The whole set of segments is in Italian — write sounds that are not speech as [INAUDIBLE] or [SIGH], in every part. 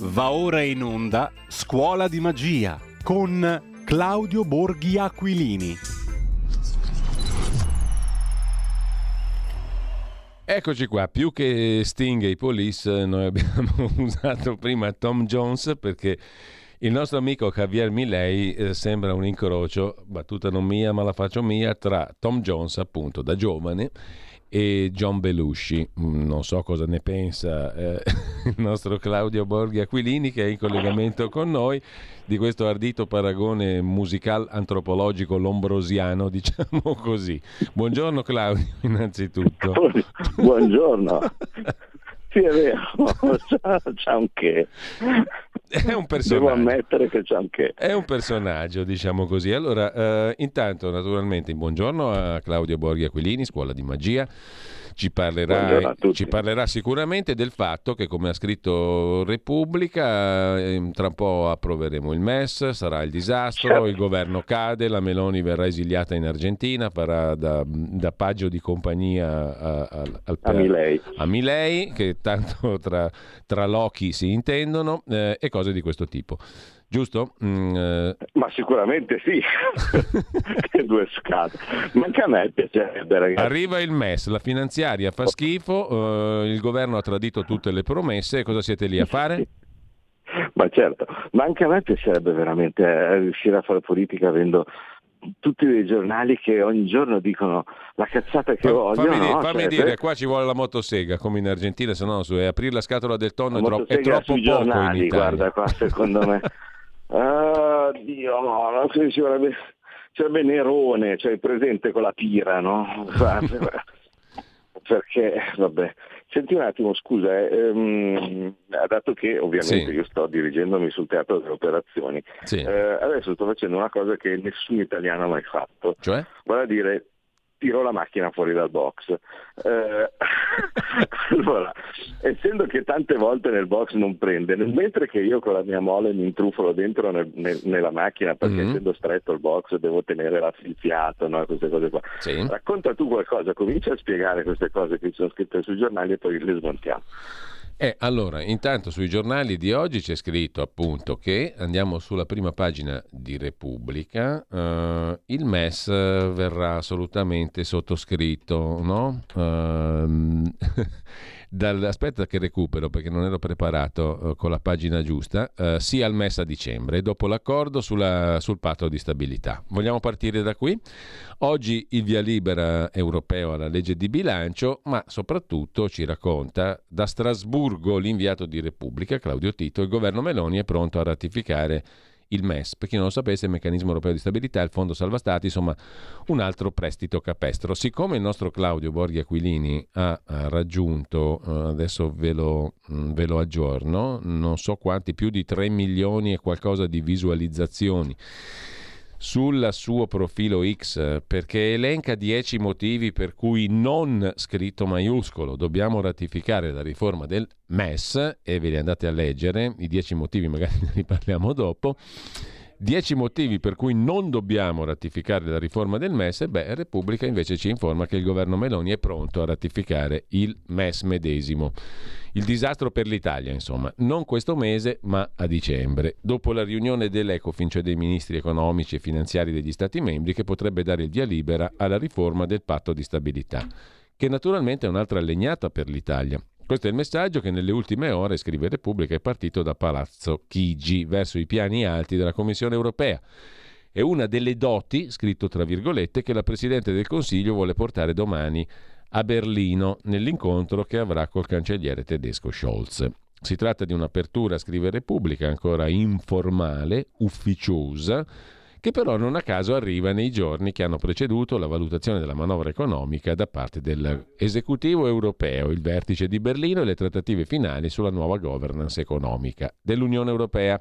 Va ora in onda Scuola di Magia con Claudio Borghi Aquilini. Eccoci qua, più che Sting e i Police noi abbiamo [LAUGHS] usato prima Tom Jones perché il nostro amico Javier Milei eh, sembra un incrocio, battuta non mia ma la faccio mia, tra Tom Jones appunto da giovane e John Belushi. Mm, non so cosa ne pensa eh, [LAUGHS] il nostro Claudio Borghi Aquilini che è in collegamento con noi di questo ardito paragone musical antropologico lombrosiano, [LAUGHS] diciamo così. Buongiorno Claudio, innanzitutto. Buongiorno. [LAUGHS] Sì, è vero, [LAUGHS] c'ha, c'ha un che. È un personaggio. Devo ammettere che c'è un che. È un personaggio, diciamo così. Allora, eh, intanto, naturalmente, buongiorno a Claudio Borghi Aquilini, Scuola di Magia ci parlerà, ci parlerà, sicuramente del fatto che, come ha scritto Repubblica, ehm, tra un po' approveremo il MES, sarà il disastro, certo. il governo cade, la Meloni verrà esiliata in Argentina, farà da, da paggio di compagnia a, a, al, a, Milei. a Milei, che tanto tra, tra Loki si intendono, eh, e cose di questo tipo giusto? Mm, eh... Ma sicuramente sì, [LAUGHS] che due scade. Ma anche a me piacerebbe, ragazzi. Arriva il MES, la finanziaria fa schifo, eh, il governo ha tradito tutte le promesse, cosa siete lì a fare? Ma certo, ma anche a me piacerebbe veramente eh, riuscire a fare politica avendo tutti dei giornali che ogni giorno dicono la cazzata che Fa, vogliono. Fammi, no? fammi cioè, dire, per... qua ci vuole la motosega come in Argentina, se no su, aprire la scatola del tonno è, tro- è, troppo poco giornali, in Italia. Guarda qua, secondo me. [LAUGHS] Ah, Dio, no, no, ci vorrebbe, ci vorrebbe Nerone, cioè presente con la pira, no? [LAUGHS] Perché, vabbè. Senti un attimo, scusa, eh, um, dato che ovviamente sì. io sto dirigendomi sul teatro delle operazioni, sì. eh, adesso sto facendo una cosa che nessun italiano ha mai fatto. Cioè? Vale a dire tiro la macchina fuori dal box. Eh, [LAUGHS] allora, essendo che tante volte nel box non prende, mentre che io con la mia mole mi intrufolo dentro nel, nel, nella macchina perché mm-hmm. essendo stretto il box devo tenere l'asfissiato, no? queste cose qua. Sì. Racconta tu qualcosa, comincia a spiegare queste cose che sono scritte sui giornali e poi le smontiamo. Eh, allora, intanto sui giornali di oggi c'è scritto appunto che andiamo sulla prima pagina di Repubblica, eh, il MES verrà assolutamente sottoscritto, no? Uh, [LAUGHS] dal, aspetta che recupero perché non ero preparato uh, con la pagina giusta, uh, sia al MES a dicembre, dopo l'accordo sulla, sul patto di stabilità. Vogliamo partire da qui? Oggi il via libera europeo alla legge di bilancio, ma soprattutto ci racconta da Strasburgo l'inviato di Repubblica, Claudio Tito, il governo Meloni è pronto a ratificare il MES. Per chi non lo sapesse, il meccanismo europeo di stabilità, il fondo salva stati, insomma un altro prestito capestro. Siccome il nostro Claudio Borghi Aquilini ha, raggiunto, eh, adesso ve lo, mm, ve lo aggiorno, non so quanti, più di 3 milioni e qualcosa di visualizzazioni sul suo profilo X perché elenca 10 motivi per cui non scritto maiuscolo dobbiamo ratificare la riforma del MES e ve li andate a leggere, i 10 motivi magari [LAUGHS] ne riparliamo dopo. 10 motivi per cui non dobbiamo ratificare la riforma del MES, beh, Repubblica invece ci informa che il governo Meloni è pronto a ratificare il MES medesimo. Il disastro per l'Italia, insomma, non questo mese, ma a dicembre, dopo la riunione dell'Ecofin, cioè dei ministri economici e finanziari degli Stati membri, che potrebbe dare il via libera alla riforma del patto di stabilità, che naturalmente è un'altra legnata per l'Italia. Questo è il messaggio che nelle ultime ore, scrive Repubblica, è partito da Palazzo Chigi verso i piani alti della Commissione europea. È una delle doti, scritto tra virgolette, che la Presidente del Consiglio vuole portare domani a Berlino nell'incontro che avrà col cancelliere tedesco Scholz. Si tratta di un'apertura, scrive Repubblica, ancora informale, ufficiosa, che però non a caso arriva nei giorni che hanno preceduto la valutazione della manovra economica da parte dell'esecutivo europeo, il vertice di Berlino e le trattative finali sulla nuova governance economica dell'Unione Europea.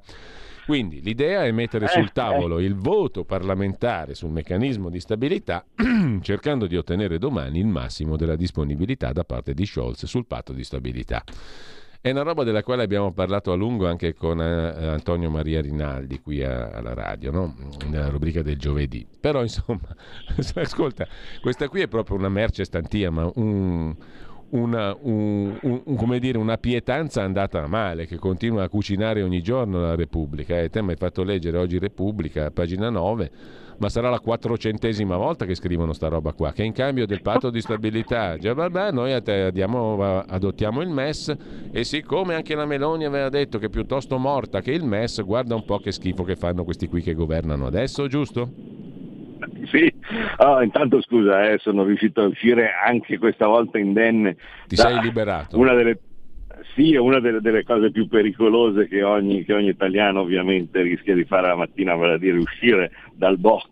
Quindi l'idea è mettere sul eh, tavolo eh. il voto parlamentare sul meccanismo di stabilità, [CLEARS THROAT] cercando di ottenere domani il massimo della disponibilità da parte di Scholz sul patto di stabilità. È una roba della quale abbiamo parlato a lungo anche con eh, Antonio Maria Rinaldi qui a, alla radio, no? nella rubrica del giovedì. Però insomma, [LAUGHS] ascolta, questa qui è proprio una merce stantia, ma un, una, un, un, come dire, una pietanza andata male che continua a cucinare ogni giorno la Repubblica. Eh, te mi hai fatto leggere oggi Repubblica, pagina 9 ma sarà la quattrocentesima volta che scrivono sta roba qua, che in cambio del patto di stabilità, già vabbè, noi andiamo, adottiamo il MES e siccome anche la Meloni aveva detto che è piuttosto morta che il MES, guarda un po' che schifo che fanno questi qui che governano adesso, giusto? [LAUGHS] Sì, oh, intanto scusa, eh, sono riuscito a uscire anche questa volta indenne. Ti sei liberato? Una delle sì, è una delle, delle, cose più pericolose che ogni, che ogni, italiano ovviamente rischia di fare la mattina, vale a dire uscire dal box,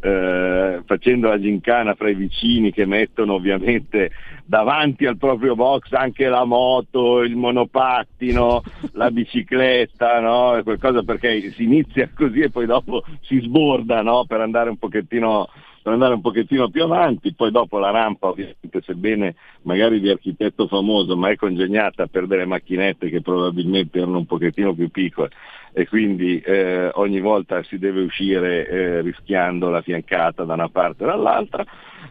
eh, facendo la gincana fra i vicini che mettono ovviamente davanti al proprio box anche la moto, il monopattino, [LAUGHS] la bicicletta, no? qualcosa perché si inizia così e poi dopo si sborda no? per andare un pochettino per andare un pochettino più avanti, poi dopo la rampa ovviamente sebbene magari di architetto famoso ma è congegnata per delle macchinette che probabilmente erano un pochettino più piccole e quindi eh, ogni volta si deve uscire eh, rischiando la fiancata da una parte e dall'altra.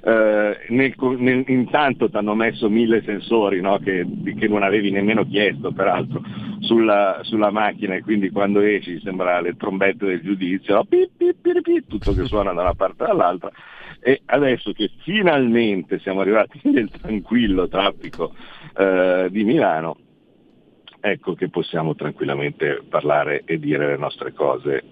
Eh, nel, nel, intanto ti hanno messo mille sensori no? che, che, non avevi nemmeno chiesto peraltro sulla, sulla, macchina e quindi quando esci sembra le trombette del giudizio, no? pip, pip, pip, tutto che suona da una parte dall'altra e adesso che finalmente siamo arrivati [LAUGHS] nel tranquillo traffico eh, di Milano ecco che possiamo tranquillamente parlare e dire le nostre cose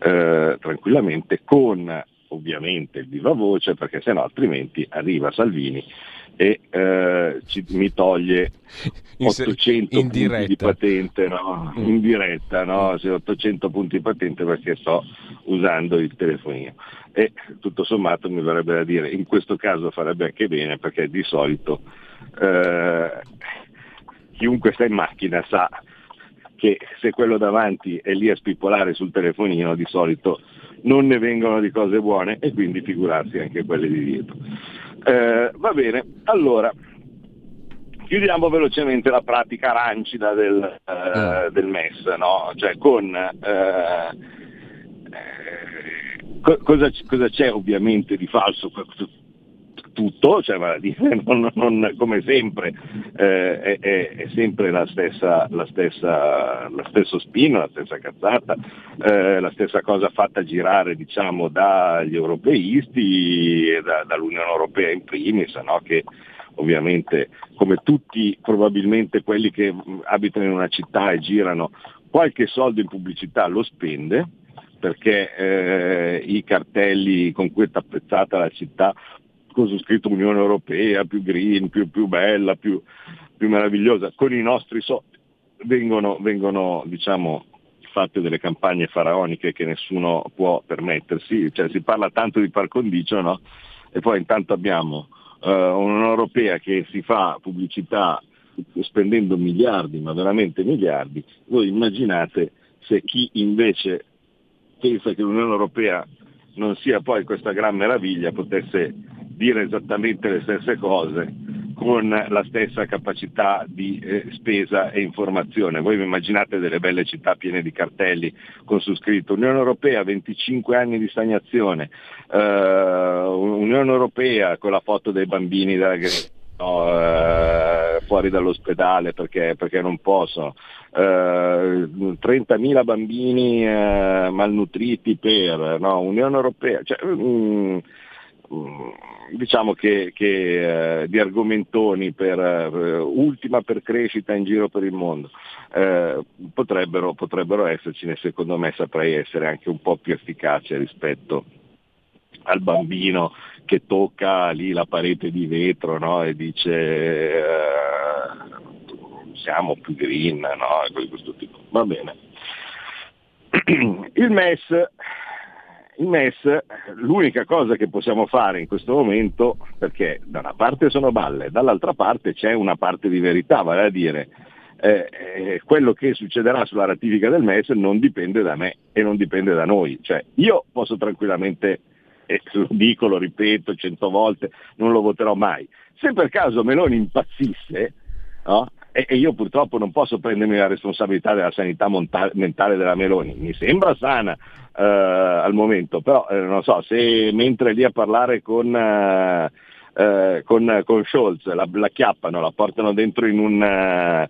eh, tranquillamente con ovviamente il viva voce perché sennò altrimenti arriva Salvini e eh, ci, mi toglie [LAUGHS] 800 in punti di patente no? Mm. in diretta, no? 800 punti di patente perché sto usando il telefonino. E tutto sommato mi verrebbe da dire, in questo caso farebbe anche bene perché di solito eh, chiunque sta in macchina sa che se quello davanti è lì a spippolare sul telefonino di solito non ne vengono di cose buone e quindi figurarsi anche quelle di dietro. Eh, va bene, allora chiudiamo velocemente la pratica arancida del, eh, del MES, no? cioè con eh, eh cosa, cosa, c'è ovviamente di falso tutto, cioè, [LAUGHS] non, non, come sempre eh, è, è, sempre la stessa, la stessa, la stesso spino, la stessa cazzata, eh, la stessa cosa fatta girare diciamo, dagli europeisti e da, dall'Unione Europea in primis, no? che ovviamente come tutti probabilmente quelli che abitano in una città e girano qualche soldo in pubblicità lo spende, perché eh, i cartelli con cui è tappezzata la città con su scritto Unione Europea, più green, più, più bella, più, più, meravigliosa, con i nostri soldi vengono, vengono diciamo, fatte delle campagne faraoniche che nessuno può permettersi, cioè, si parla tanto di par condicio no? e poi intanto abbiamo uh, un'Unione Europea che si fa pubblicità spendendo miliardi, ma veramente miliardi, voi immaginate se chi invece pensa che l'Unione Europea non sia poi questa gran meraviglia potesse dire esattamente le stesse cose con la stessa capacità di eh, spesa e informazione. Voi vi immaginate delle belle città piene di cartelli con su scritto Unione Europea 25 anni di stagnazione, uh, Unione Europea con la foto dei bambini della Grecia. No, uh, fuori dall'ospedale perché, perché non possono. Eh, 30.000 bambini malnutriti per no, Unione Europea. Cioè, mm, mm, diciamo che, che eh, di argomentoni per eh, ultima per crescita in giro per il mondo eh, potrebbero, potrebbero esserci, secondo me saprei essere anche un po' più efficace rispetto al bambino che tocca lì la parete di vetro no? e dice eh, siamo più green, no? e questo tipo. Va bene. [CLEARS THROAT] Il MES il MES l'unica cosa che possiamo fare in questo momento, perché da una parte sono balle, dall'altra parte c'è una parte di verità, vale a dire eh, eh, quello che succederà sulla ratifica del MES non dipende da me e non dipende da noi. Cioè, io posso tranquillamente, e lo dico, lo ripeto cento volte, non lo voterò mai. Se per caso Meloni impazzisse, no? E, io purtroppo non posso prendermi la responsabilità della sanità mentale della Meloni, mi sembra sana, Uh, al momento, però eh, non so, se mentre lì a parlare con uh, eh, con, con, Scholz, la, la, chiappano, la portano dentro in un... Eh,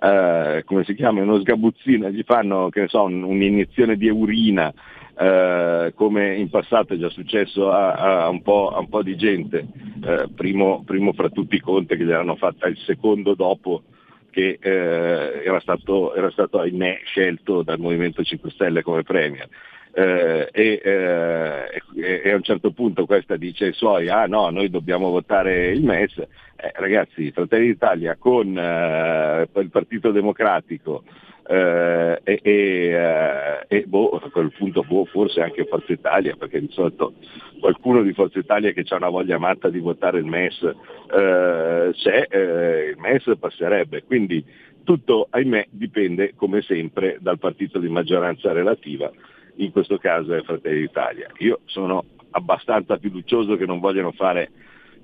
eh come si chiama, uno sgabuzzino, gli fanno che so, un, un'iniezione di urina, eh, come in passato è già successo a, a, un, po', a un, po', di gente, eh, primo, primo, fra tutti i Conte che gliel'hanno fatta il secondo dopo che eh, era, stato, era stato ahimè scelto dal Movimento 5 Stelle come Premier. Eh, e, eh, e, a un certo punto questa dice ai suoi ah no noi dobbiamo votare il MES eh, ragazzi Fratelli d'Italia con eh, il Partito Democratico eh, e, e, e boh, a quel punto boh, forse anche Forza Italia, perché di solito qualcuno di Forza Italia che ha una voglia matta di votare il MES, eh, c'è, eh, il MES passerebbe. Quindi tutto, ahimè, dipende come sempre dal partito di maggioranza relativa, in questo caso è Fratelli d'Italia. Io sono abbastanza fiducioso che non vogliano fare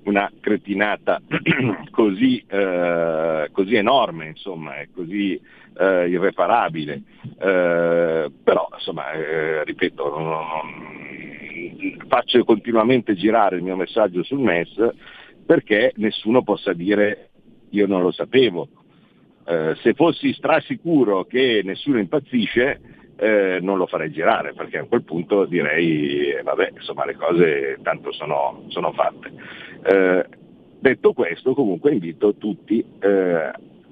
una cretinata [CLEARS THROAT] così, eh, così enorme, insomma, è così eh, irreparabile. Eh, però, insomma, eh, ripeto, non, non, faccio continuamente girare il mio messaggio sul MES perché nessuno possa dire io non lo sapevo. Eh, se fossi strasicuro che nessuno impazzisce, eh, non lo farei girare perché a quel punto direi eh, vabbè insomma le cose tanto sono, sono fatte. Eh, detto questo comunque invito tutti, eh,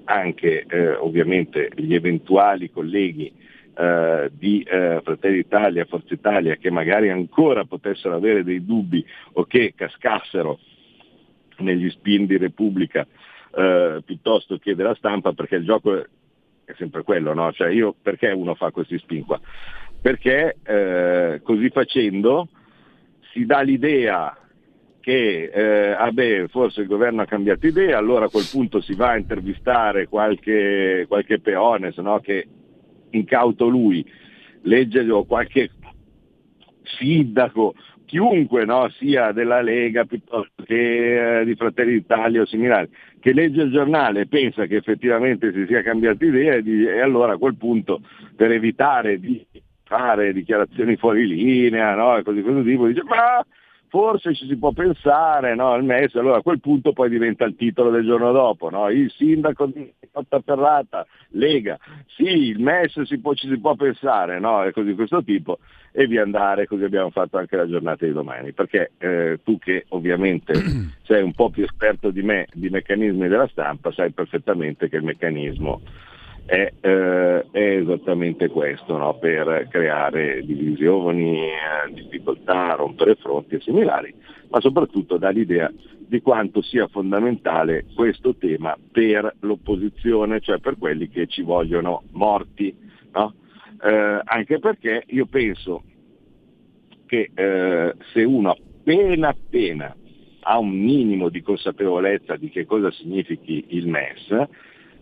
anche eh, ovviamente gli eventuali colleghi eh, di Fratelli d'Italia, Forza Italia che magari ancora potessero avere dei dubbi o che cascassero negli spin di Repubblica piuttosto che della stampa perché il gioco è sempre quello, no? Cioè io perché uno fa questi spin qua? Perché eh, così facendo si dà l'idea che eh, ah beh, forse il governo ha cambiato idea, allora a quel punto si va a intervistare qualche, qualche peone, se no che incauto lui, legge o qualche sindaco, chiunque no, sia della Lega piuttosto che eh, di Fratelli d'Italia o similari, che legge il giornale e pensa che effettivamente si sia cambiato idea e, di, e allora a quel punto per evitare di fare dichiarazioni fuori linea no, e così questo tipo dice ma forse ci si può pensare no, al MES, allora a quel punto poi diventa il titolo del giorno dopo, no? il sindaco di Cotta Ferrata, Lega, sì, il MES si può, ci si può pensare, no? e così di questo tipo, e via andare, così abbiamo fatto anche la giornata di domani, perché eh, tu che ovviamente [CLEARS THROAT] sei un po' più esperto di me di meccanismi della stampa, sai perfettamente che il meccanismo è, eh, è esattamente questo, no? per creare divisioni, eh, difficoltà, rompere fronti e similari, ma soprattutto dà l'idea di quanto sia fondamentale questo tema per l'opposizione, cioè per quelli che ci vogliono morti. No? Eh, anche perché io penso che eh, se uno appena appena ha un minimo di consapevolezza di che cosa significhi il MES,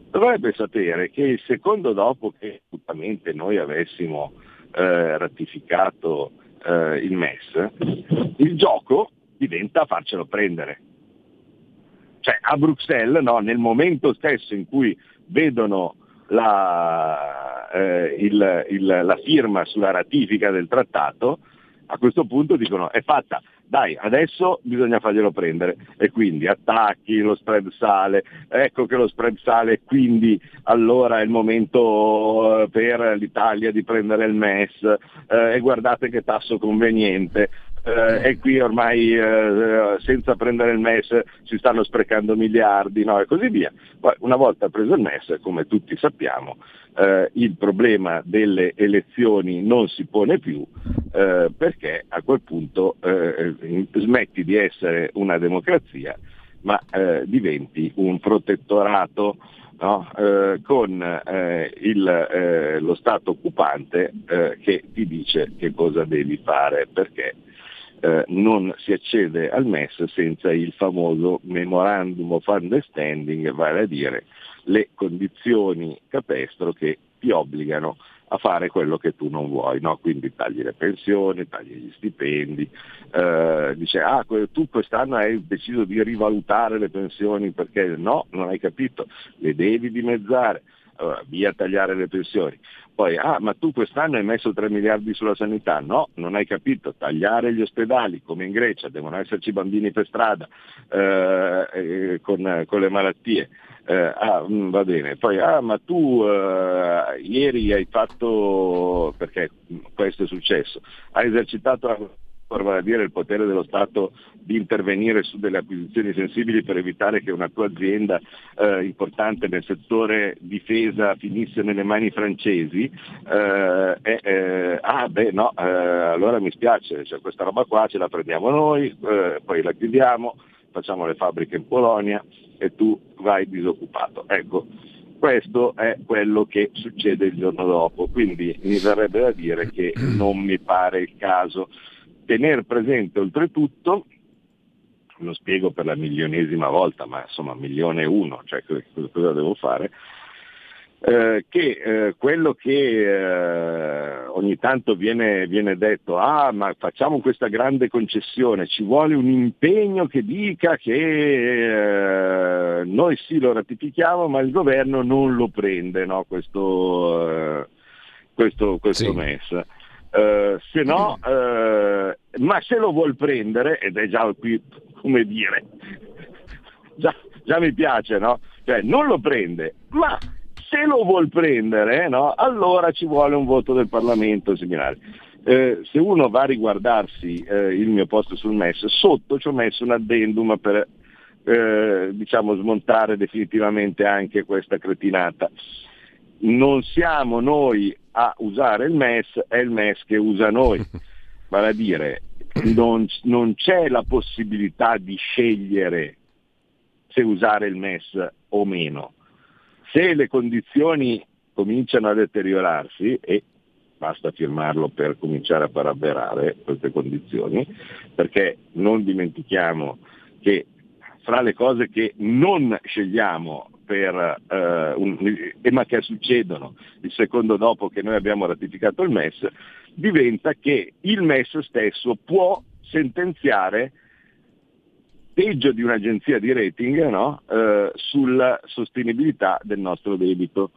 dovrebbe sapere che il secondo dopo che assolutamente noi avessimo eh, ratificato eh, il MES, il gioco diventa farcelo prendere. Cioè a Bruxelles, no, nel momento stesso in cui vedono la, eh, il, il, la firma sulla ratifica del trattato, a questo punto dicono è fatta, dai, adesso bisogna farglielo prendere. E quindi attacchi, lo spread sale, ecco che lo spread sale, quindi allora è il momento eh, per l'Italia di prendere il MES. Eh, e guardate che tasso conveniente. Eh, e qui ormai eh, senza prendere il MES si stanno sprecando miliardi no? e così via. Poi una volta preso il MES, come tutti sappiamo, eh, il problema delle elezioni non si pone più eh, perché a quel punto eh, smetti di essere una democrazia ma eh, diventi un protettorato no? Eh, con eh, il, lo Stato occupante che ti dice che cosa devi fare perché non si accede al MES senza il famoso Memorandum of Understanding, vale a dire le condizioni capestro che ti obbligano a fare quello che tu non vuoi, no? quindi tagli le pensioni, tagli gli stipendi, eh, dice ah tu quest'anno hai deciso di rivalutare le pensioni perché no, non hai capito, le devi dimezzare, allora, via tagliare le pensioni. Poi, ah, ma tu quest'anno hai messo 3 miliardi sulla sanità? No, non hai capito, tagliare gli ospedali come in Grecia, devono esserci bambini per strada eh, con, con, le malattie. Eh, ah, mm, va bene, poi, ah, ma tu eh, ieri hai fatto, perché questo è successo, hai esercitato vale a dire il potere dello Stato di intervenire su delle acquisizioni sensibili per evitare che una tua azienda eh, importante nel settore difesa finisse nelle mani francesi, eh, eh, ah beh no, eh, allora mi spiace, cioè, questa roba qua ce la prendiamo noi, eh, poi la chiudiamo, facciamo le fabbriche in Polonia e tu vai disoccupato. Ecco, questo è quello che succede il giorno dopo, quindi mi verrebbe da dire che non mi pare il caso tenere presente oltretutto, lo spiego per la milionesima volta, ma insomma milione e uno, cioè cosa devo fare, eh, che eh, quello che eh, ogni tanto viene, viene, detto, ah ma facciamo questa grande concessione, ci vuole un impegno che dica che eh, noi sì lo ratifichiamo ma il governo non lo prende, no? questo, eh, questo, questo sì. MES. Uh, se no, uh, ma se lo vuol prendere, ed è già qui come dire, già, già mi piace, no? Cioè non lo prende, ma se lo vuol prendere, no? allora ci vuole un voto del Parlamento similare. Eh, se uno va a riguardarsi eh, il mio posto sul MES, sotto ci ho messo un addendum per eh, diciamo, smontare definitivamente anche questa cretinata non siamo noi a usare il MES, è il MES che usa noi. [LAUGHS] Vale a dire, non, non c'è la possibilità di scegliere se usare il MES o meno. Se le condizioni cominciano a deteriorarsi, e basta firmarlo per cominciare a paraberare queste condizioni, perché non dimentichiamo che fra le cose che non scegliamo per, eh, un, ma che succedono il secondo dopo che noi abbiamo ratificato il MES, diventa che il MES stesso può sentenziare peggio di un'agenzia di rating no? eh, sulla sostenibilità del nostro debito.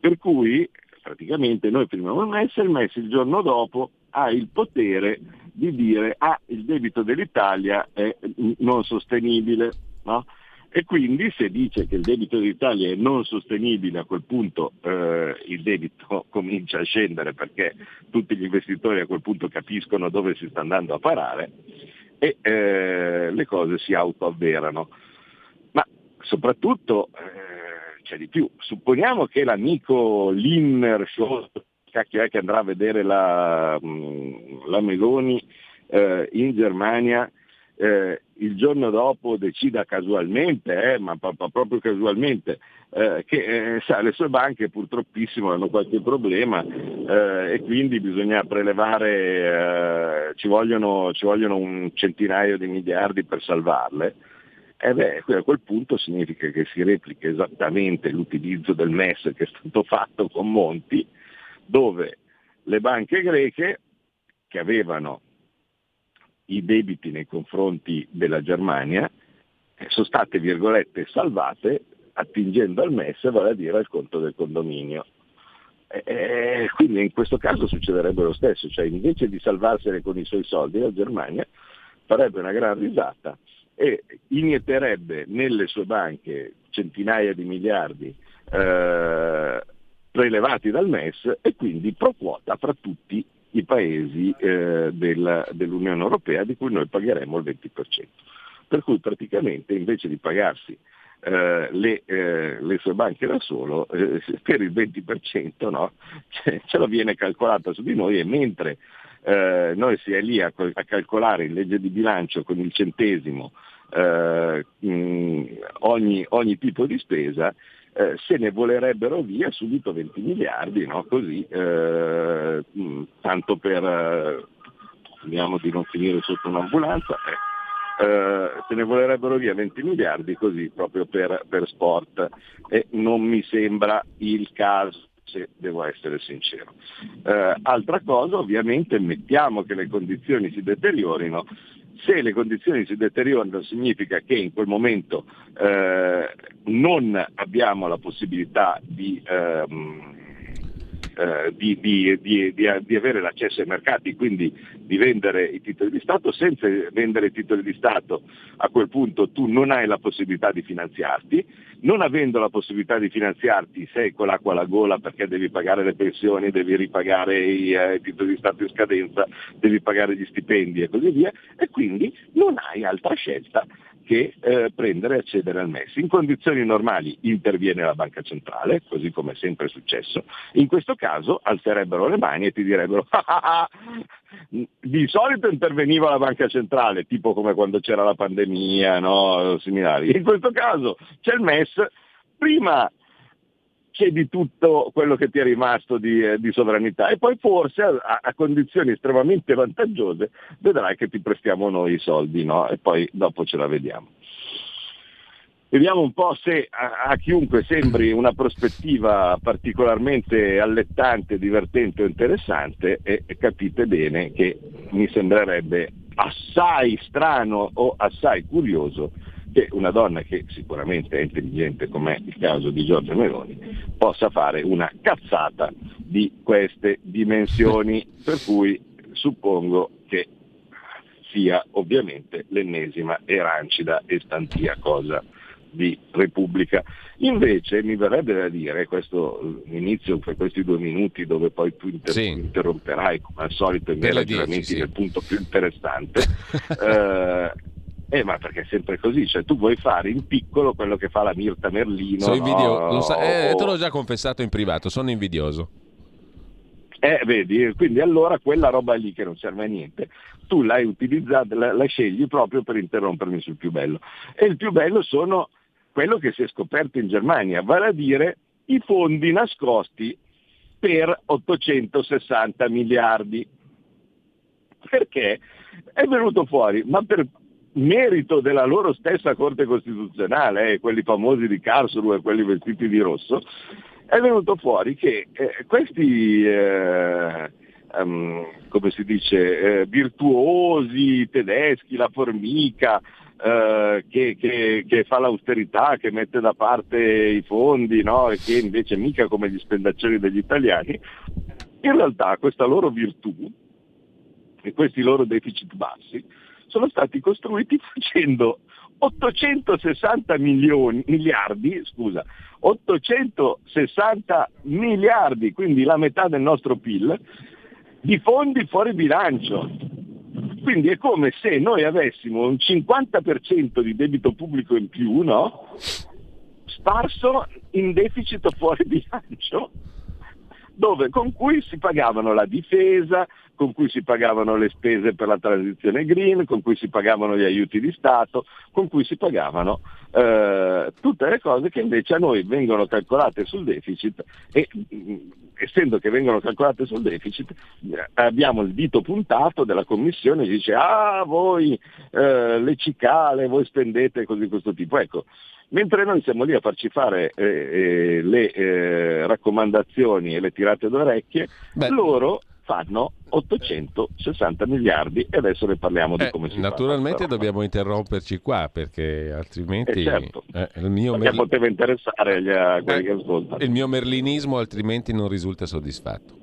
Per cui praticamente noi firmiamo il MES e il MES il giorno dopo ha il potere di dire ah il debito dell'Italia è non sostenibile. No? E quindi se dice che il debito d'Italia è non sostenibile, a quel punto eh, il debito [LAUGHS] comincia a scendere perché tutti gli investitori a quel punto capiscono dove si sta andando a parare e eh, le cose si autoavverano. Ma soprattutto eh, c'è di più. Supponiamo che l'amico Linner cacchio è che andrà a vedere la, mm, la Meloni eh, in Germania, eh, il giorno dopo decida casualmente, eh, ma proprio casualmente, eh, che eh, sa, le sue banche purtroppissimo hanno qualche problema eh, e quindi bisogna prelevare, eh, ci vogliono, ci, vogliono, un centinaio di miliardi per salvarle. E beh, a quel punto significa che si replica esattamente l'utilizzo del MES che è stato [LAUGHS] fatto con Monti, dove le banche greche che avevano i debiti nei confronti della Germania eh, sono state, virgolette, salvate attingendo al MES, vale a dire al conto del condominio. E, quindi in questo caso succederebbe lo stesso, cioè invece di salvarsene con i suoi soldi la Germania farebbe una gran risata e inietterebbe nelle sue banche centinaia di miliardi eh, prelevati dal MES e quindi pro quota fra tutti i paesi eh, del, dell'Unione Europea di cui noi pagheremo il 20%. Per cui praticamente invece di pagarsi eh, le, eh, le, sue banche da solo, eh, per il 20% no? ce, ce lo viene calcolata su di noi e mentre eh, noi si è lì a, a, calcolare in legge di bilancio con il centesimo eh, mh, ogni, ogni tipo di spesa, eh, se ne volerebbero via subito 20 miliardi, no? così, eh, mm, tanto per, eh, di non finire sotto un'ambulanza, eh, eh, se ne volerebbero via 20 miliardi così proprio per, per sport e non mi sembra il caso se devo essere sincero. Eh, altra cosa, ovviamente, mettiamo che le condizioni si deteriorino, Se le condizioni si deteriorano significa che in quel momento eh, non abbiamo la possibilità di, ehm, eh, di, di, di, avere l'accesso ai mercati, quindi di vendere i titoli di Stato. Senza vendere i titoli di Stato a quel punto tu non hai la possibilità di finanziarti, non avendo la possibilità di finanziarti sei con l'acqua alla gola perché devi pagare le pensioni, devi ripagare i, eh, i titoli di Stato in scadenza, devi pagare gli stipendi e così via e quindi non hai altra scelta che eh, prendere e accedere al MES. In condizioni normali interviene la banca centrale, così come è sempre successo, in questo caso alzerebbero le mani e ti direbbero ah, ah, ah, di solito interveniva la banca centrale, tipo come quando c'era la pandemia, no? similari. In questo caso c'è il MES, prima di tutto quello che ti è rimasto di, eh, di sovranità e poi forse a, a, condizioni estremamente vantaggiose vedrai che ti prestiamo noi i soldi no? e poi dopo ce la vediamo. Vediamo un po' se a, a, chiunque sembri una prospettiva particolarmente allettante, divertente o interessante e, e capite bene che mi sembrerebbe assai strano o assai curioso che una donna che sicuramente è intelligente come è il caso di Giorgia Meloni possa fare una cazzata di queste dimensioni, [LAUGHS] per cui suppongo che sia ovviamente l'ennesima erancida e stantia cosa di Repubblica. Invece mi verrebbe da dire, questo inizio per questi due minuti dove poi tu inter- sì. interromperai come al solito i miei ragionamenti sì. nel punto più interessante, [LAUGHS] eh, eh, ma perché è sempre così, cioè tu vuoi fare in piccolo quello che fa la Mirta Merlino. Sono invidioso, no? sa- eh, te l'ho già confessato in privato, sono invidioso. Eh, vedi, quindi allora quella roba lì che non serve a niente, tu l'hai utilizzata, la, la scegli proprio per interrompermi sul più bello. E il più bello sono quello che si è scoperto in Germania, vale a dire i fondi nascosti per 860 miliardi. Perché è venuto fuori, ma per merito della loro stessa Corte Costituzionale, eh, quelli famosi di Karlsruhe, quelli vestiti di rosso, è venuto fuori che eh, questi, eh, um, come si dice, eh, virtuosi tedeschi, la formica, eh, che, che, che, fa l'austerità, che mette da parte i fondi no? e che invece mica come gli spendaccioni degli italiani, in realtà questa loro virtù e questi loro deficit bassi sono stati costruiti facendo 860 milioni, miliardi, scusa, 860 miliardi, quindi la metà del nostro PIL, di fondi fuori bilancio. Quindi è come se noi avessimo un 50% di debito pubblico in più, no? Sparso in deficit fuori bilancio dove, con cui si pagavano la difesa, con cui si pagavano le spese per la transizione green, con cui si pagavano gli aiuti di Stato, con cui si pagavano eh, tutte le cose che invece a noi vengono calcolate sul deficit e mm, essendo che vengono calcolate sul deficit eh, abbiamo il dito puntato della Commissione che dice ah voi eh, le cicale, voi spendete così questo tipo. Ecco, mentre noi siamo lì a farci fare eh, eh, le eh, raccomandazioni e le tirate d'orecchie, Beh. loro fanno 860 miliardi e adesso ne parliamo di eh, come si naturalmente fa. Naturalmente dobbiamo interromperci qua perché altrimenti eh certo, eh, il mio merli... poteva interessare agli, a quelli che ascoltano. Il mio merlinismo altrimenti non risulta soddisfatto.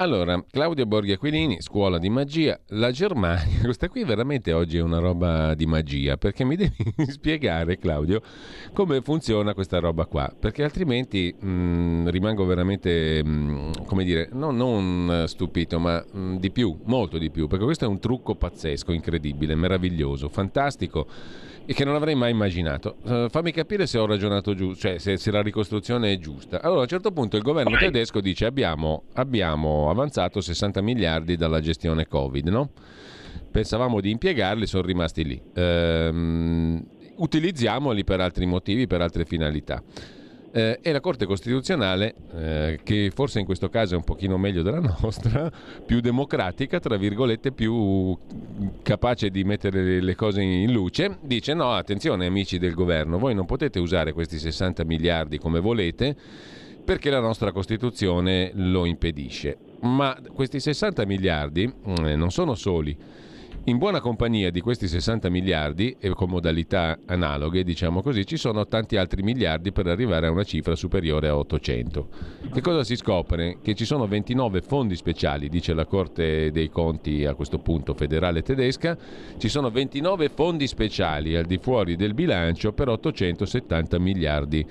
Allora, Claudio Borghi Aquilini, scuola di magia, la Germania, [LAUGHS] questa qui veramente oggi è una roba di magia, perché mi devi [LAUGHS] spiegare, Claudio, come funziona questa roba qua, perché altrimenti mh, mm, rimango veramente, mh, mm, come dire, no, non stupito, ma mh, mm, di più, molto di più, perché questo è un trucco pazzesco, incredibile, meraviglioso, fantastico e che non avrei mai immaginato. Uh, fammi capire se ho ragionato giusto, cioè se, se, la ricostruzione è giusta. Allora, a un certo punto il governo tedesco dice abbiamo, abbiamo avanzato 60 miliardi dalla gestione Covid, no? Pensavamo di impiegarli, sono rimasti lì. Ehm, utilizziamoli per altri motivi, per altre finalità eh, e la Corte Costituzionale, eh, che forse in questo caso è un pochino meglio della [LAUGHS] nostra, più democratica, tra virgolette, più capace di mettere le cose in luce, dice no, attenzione amici del governo, voi non potete usare questi 60 miliardi come volete perché la nostra Costituzione lo impedisce. Ma questi 60 miliardi eh, non sono soli in buona compagnia di questi 60 miliardi e con modalità analoghe, diciamo così, ci sono tanti altri miliardi per arrivare a una cifra superiore a 800. Che cosa si scopre? Che ci sono 29 fondi speciali, dice la Corte dei Conti a questo punto federale tedesca, ci sono 29 fondi speciali al di fuori del bilancio per 870 miliardi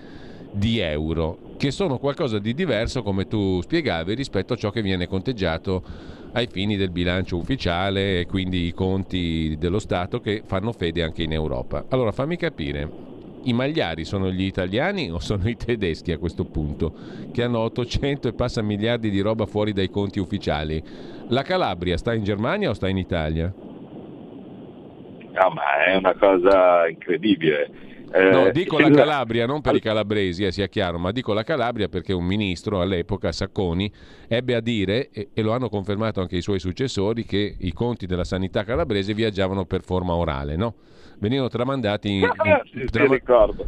di euro, che sono qualcosa di diverso, come tu spiegavi, rispetto a ciò che viene conteggiato ai fini del bilancio ufficiale e quindi i conti dello Stato che fanno fede anche in Europa. Allora fammi capire, i magliari sono gli italiani o sono i tedeschi a questo punto, che hanno 800 e passa miliardi di roba fuori dai conti ufficiali? La Calabria sta in Germania o sta in Italia? No, ma è una cosa incredibile. Eh, no, dico la Calabria non per i calabresi, eh, sia chiaro, ma dico la Calabria perché un ministro all'epoca, Sacconi, ebbe a dire, e, e, lo hanno confermato anche i suoi successori, che i conti della sanità calabrese viaggiavano per forma orale, no? Venivano tramandati, [LAUGHS] trama,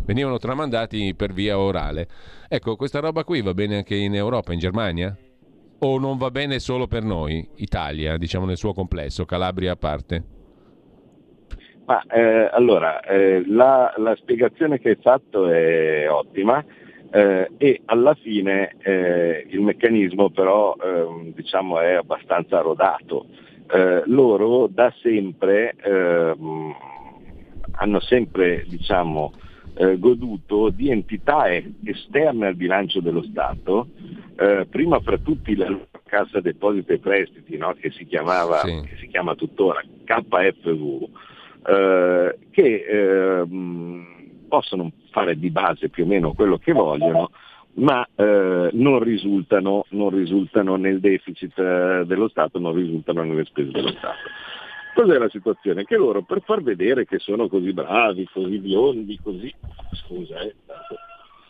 venivano tramandati per via orale. Ecco, questa roba qui va bene anche in Europa, in Germania? O non va bene solo per noi, Italia, diciamo nel suo complesso, Calabria a parte? Ma eh, allora, eh, la, la, spiegazione che hai fatto è ottima eh, e alla fine eh, il meccanismo però ehm, diciamo è abbastanza rodato. Eh, loro da sempre ehm, hanno sempre diciamo, eh, goduto di entità esterne al bilancio dello Stato, prima fra tutti la Cassa Depositi e Prestiti, no? che, si chiamava, sì. che si chiama tuttora KFV, eh, che eh, possono fare di base più o meno quello che vogliono, ma eh, non, risultano, non, risultano, nel deficit eh, dello Stato, non risultano nelle spese dello Stato. Cos'è la situazione? Che loro per far vedere che sono così bravi, così biondi, così, scusa, eh,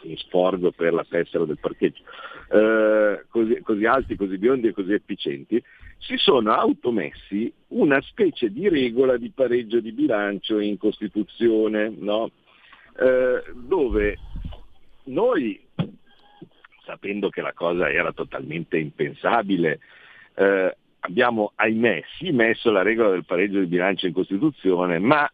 mi sporgo per la tessera del parcheggio, eh, così, così, alti, così biondi e così efficienti, si sono automessi una specie di regola di pareggio di bilancio in Costituzione, no? eh, dove noi, sapendo che la cosa era totalmente impensabile, eh, abbiamo, ahimè, sì messo la regola del pareggio di bilancio in Costituzione, ma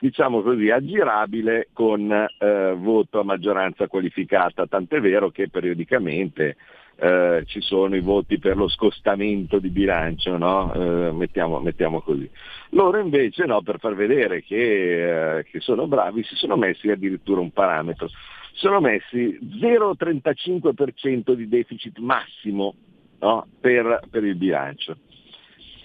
diciamo così, aggirabile con eh, voto a maggioranza qualificata, tant'è vero che periodicamente eh, ci sono i voti per lo scostamento di bilancio, no? eh, mettiamo, mettiamo, così. Loro invece no, per far vedere che, eh, che sono bravi si sono messi addirittura un parametro, sono messi 0,35% di deficit massimo no? per, per il bilancio.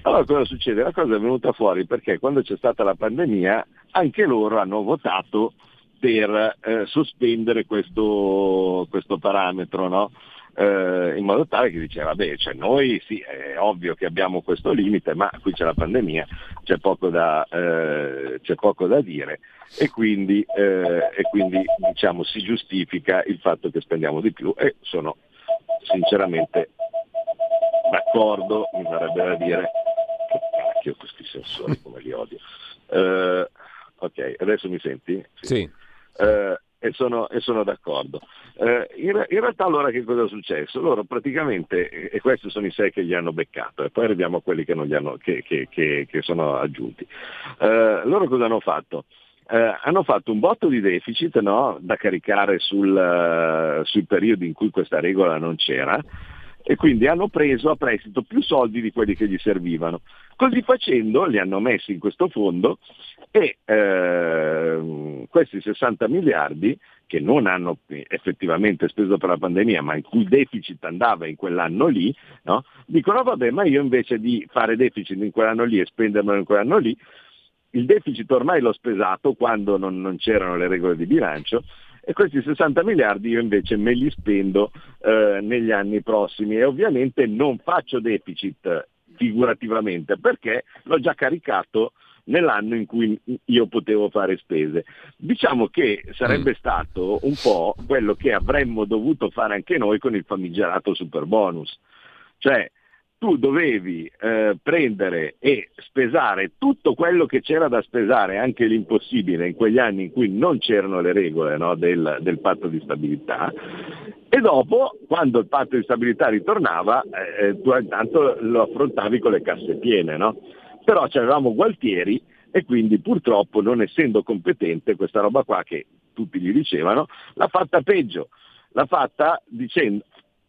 Allora cosa succede? La cosa è venuta fuori perché quando c'è stata la pandemia anche loro hanno votato per eh, sospendere questo, questo parametro, no? Eh, in modo tale che diceva, vabbè, cioè noi sì, è ovvio che abbiamo questo limite, ma qui c'è la pandemia, c'è poco da, eh, c'è poco da dire e quindi, eh, e quindi diciamo, si giustifica il fatto che spendiamo di più e sono sinceramente d'accordo, mi verrebbe da dire, che ho questi sensori come li odio. Uh, ok, adesso mi senti? Sì. sì. Uh, e, sono, e sono, d'accordo. Uh, in, in, realtà allora che cosa è successo? Loro praticamente, e questi sono i sei che gli hanno beccato, e poi arriviamo a quelli che, hanno, che, che, che sono aggiunti. loro cosa hanno fatto? hanno fatto un botto di deficit no? da caricare sul, sui periodi in cui questa regola non c'era, e quindi hanno preso a prestito più soldi di quelli che gli servivano. Così facendo li hanno messi in questo fondo e eh, questi 60 miliardi che non hanno effettivamente speso per la pandemia, ma in cui il deficit andava in quell'anno lì, no? dicono vabbè, ma io invece di fare deficit in quell'anno lì e spendermelo in quell'anno lì, il deficit ormai l'ho spesato quando non, non c'erano le regole di bilancio e questi 60 miliardi io invece me li spendo eh, negli anni prossimi e ovviamente non faccio deficit figurativamente perché l'ho già caricato nell'anno in cui io potevo fare spese. Diciamo che sarebbe mm. stato un po' quello che avremmo dovuto fare anche noi con il famigerato super bonus. Cioè, tu dovevi eh, prendere e spesare tutto quello che c'era da spesare, anche l'impossibile, in quegli anni in cui non c'erano le regole no, del, del, patto di stabilità, e dopo, quando il patto di stabilità ritornava, eh, tu intanto lo affrontavi con le casse piene. No? Però avevamo Gualtieri e quindi purtroppo non essendo competente questa roba qua che tutti gli dicevano, l'ha fatta peggio, l'ha fatta dicendo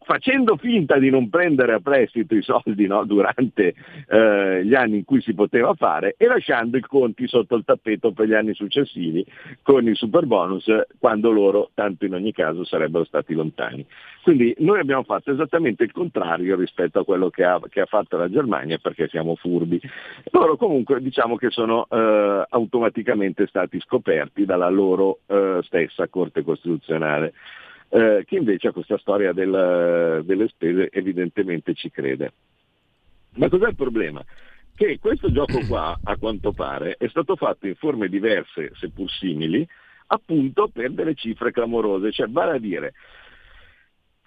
facendo finta di non prendere a prestito i soldi no, durante eh, gli anni in cui si poteva fare e lasciando i conti sotto il tappeto per gli anni successivi con il super bonus quando loro tanto in ogni caso sarebbero stati lontani. Quindi noi abbiamo fatto esattamente il contrario rispetto a quello che ha, che ha fatto la Germania perché siamo furbi. Loro comunque diciamo che sono eh, automaticamente stati scoperti dalla loro eh, stessa Corte Costituzionale eh, che invece a questa storia del, delle spese evidentemente ci crede. Ma cos'è il problema? Che questo gioco qua, a quanto pare, è stato fatto in forme diverse, seppur simili, appunto per delle cifre clamorose, cioè vale a dire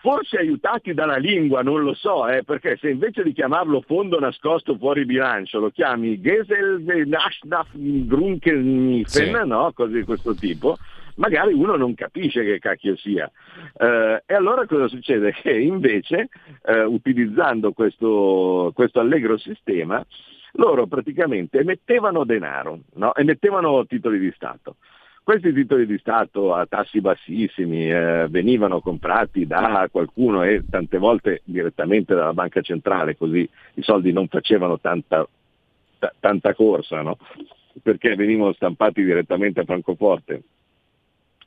forse aiutati dalla lingua, non lo so, eh, perché se invece di chiamarlo fondo nascosto fuori bilancio lo chiami Gesel Nashdaf Grunken sì. no? cose di questo tipo, magari uno non capisce che cacchio sia. Eh, e allora cosa succede? [LAUGHS] Che invece, eh, utilizzando questo, questo allegro sistema, loro praticamente emettevano denaro, no? emettevano titoli di Stato. Questi titoli di Stato a tassi bassissimi eh, venivano comprati da qualcuno e tante volte direttamente dalla banca centrale, così i soldi non facevano tanta, t- tanta corsa, no? perché venivano stampati direttamente a Francoforte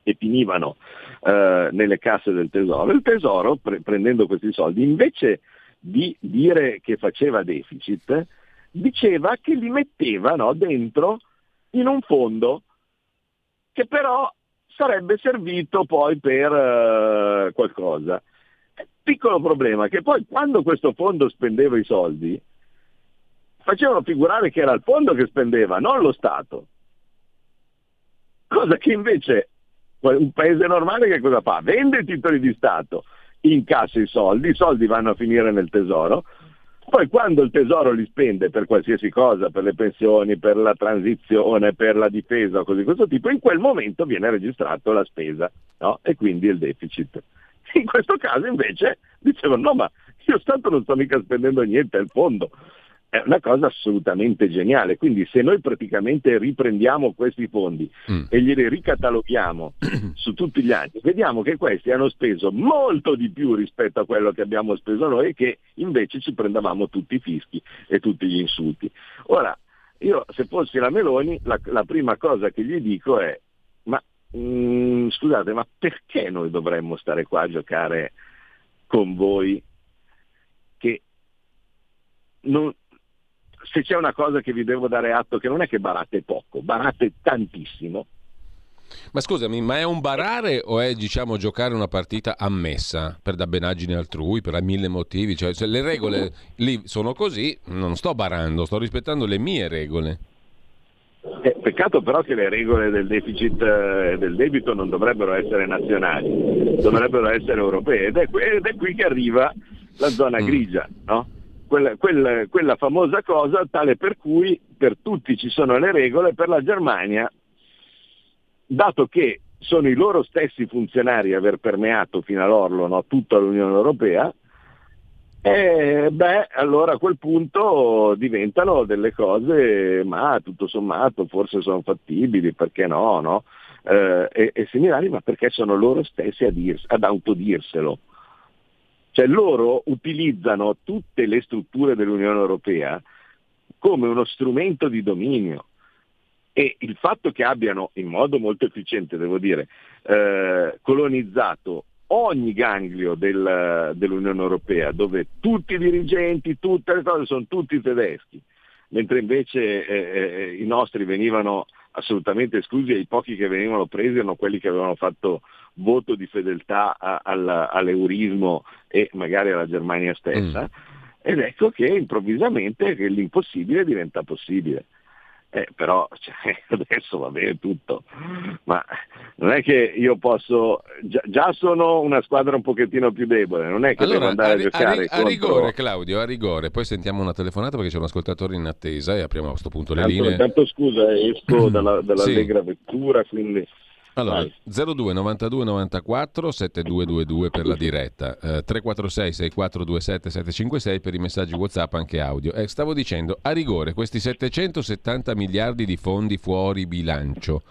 e finivano eh, nelle casse del tesoro. Il tesoro, pre- prendendo questi soldi, invece di dire che faceva deficit, diceva che li metteva no, dentro in un fondo che però sarebbe servito poi per uh, qualcosa. Piccolo problema che poi quando questo fondo spendeva i soldi, facevano figurare che era il fondo che spendeva, non lo Stato. Cosa che invece un paese normale che cosa fa? Vende titoli di Stato, incassa i soldi, i soldi vanno a finire nel tesoro, poi quando il tesoro li spende per qualsiasi cosa, per le pensioni, per la transizione, per la difesa o cose di questo tipo, in quel momento viene registrato la spesa no? e quindi il deficit. In questo caso invece dicevano no ma io Stato non sto mica spendendo niente, è il fondo è una cosa assolutamente geniale. Quindi se noi praticamente riprendiamo questi fondi mm. e glieli ricataloghiamo [CLEARS THROAT] su tutti gli anni, vediamo che questi hanno speso molto di più rispetto a quello che abbiamo speso noi e che invece ci prendavamo tutti i fischi e tutti gli insulti. Ora, io se fossi la Meloni, la, la prima cosa che gli dico è, ma mh, mm, scusate, ma perché noi dovremmo stare qua a giocare con voi che non, se c'è una cosa che vi devo dare atto che non è che barate poco, barate tantissimo. Ma scusami, ma è un barare o è diciamo giocare una partita ammessa per dabbenaggine altrui, per mille motivi? Cioè, se le regole lì sono così, non sto barando, sto rispettando le mie regole. Eh, peccato però che le regole del deficit e eh, del debito non dovrebbero essere nazionali, dovrebbero essere europee ed è, ed è qui che arriva la zona mm. grigia, no? Quella, quella, quella famosa cosa tale per cui per tutti ci sono le regole, per la Germania, dato che sono i loro stessi funzionari a aver permeato fino all'orlo no, tutta l'Unione Europea, e beh, allora a quel punto diventano delle cose, ma tutto sommato forse sono fattibili, perché no, no? Eh, e, e, similari, ma perché sono loro stessi a dirs- ad autodirselo. Cioè loro utilizzano tutte le strutture dell'Unione Europea come uno strumento di dominio. E il fatto che abbiano in modo molto efficiente, devo dire, eh, colonizzato ogni ganglio del, dell'Unione Europea, dove tutti i dirigenti, tutte le cose sono tutti tedeschi, mentre invece eh, eh, i nostri venivano assolutamente esclusi e i pochi che venivano presi erano quelli che avevano fatto voto di fedeltà a, al, all'eurismo e magari alla Germania stessa. Mm. Ed ecco che improvvisamente l'impossibile diventa possibile. Eh, però cioè, [LAUGHS] adesso va bene tutto, ma non è che io posso, già, già, sono una squadra un pochettino più debole, non è che allora, devo andare a, a giocare a, a rigore Claudio, a rigore, poi sentiamo una telefonata perché c'è un ascoltatore in attesa e apriamo a questo punto le tanto, linee. Tanto scusa, esco dalla, dall'allegra sì. vettura, quindi allora, 02 92 94 7222 per la diretta, eh, 346 6427 756 per i messaggi WhatsApp anche audio. Eh, stavo dicendo, a rigore, questi 770 miliardi di fondi fuori bilancio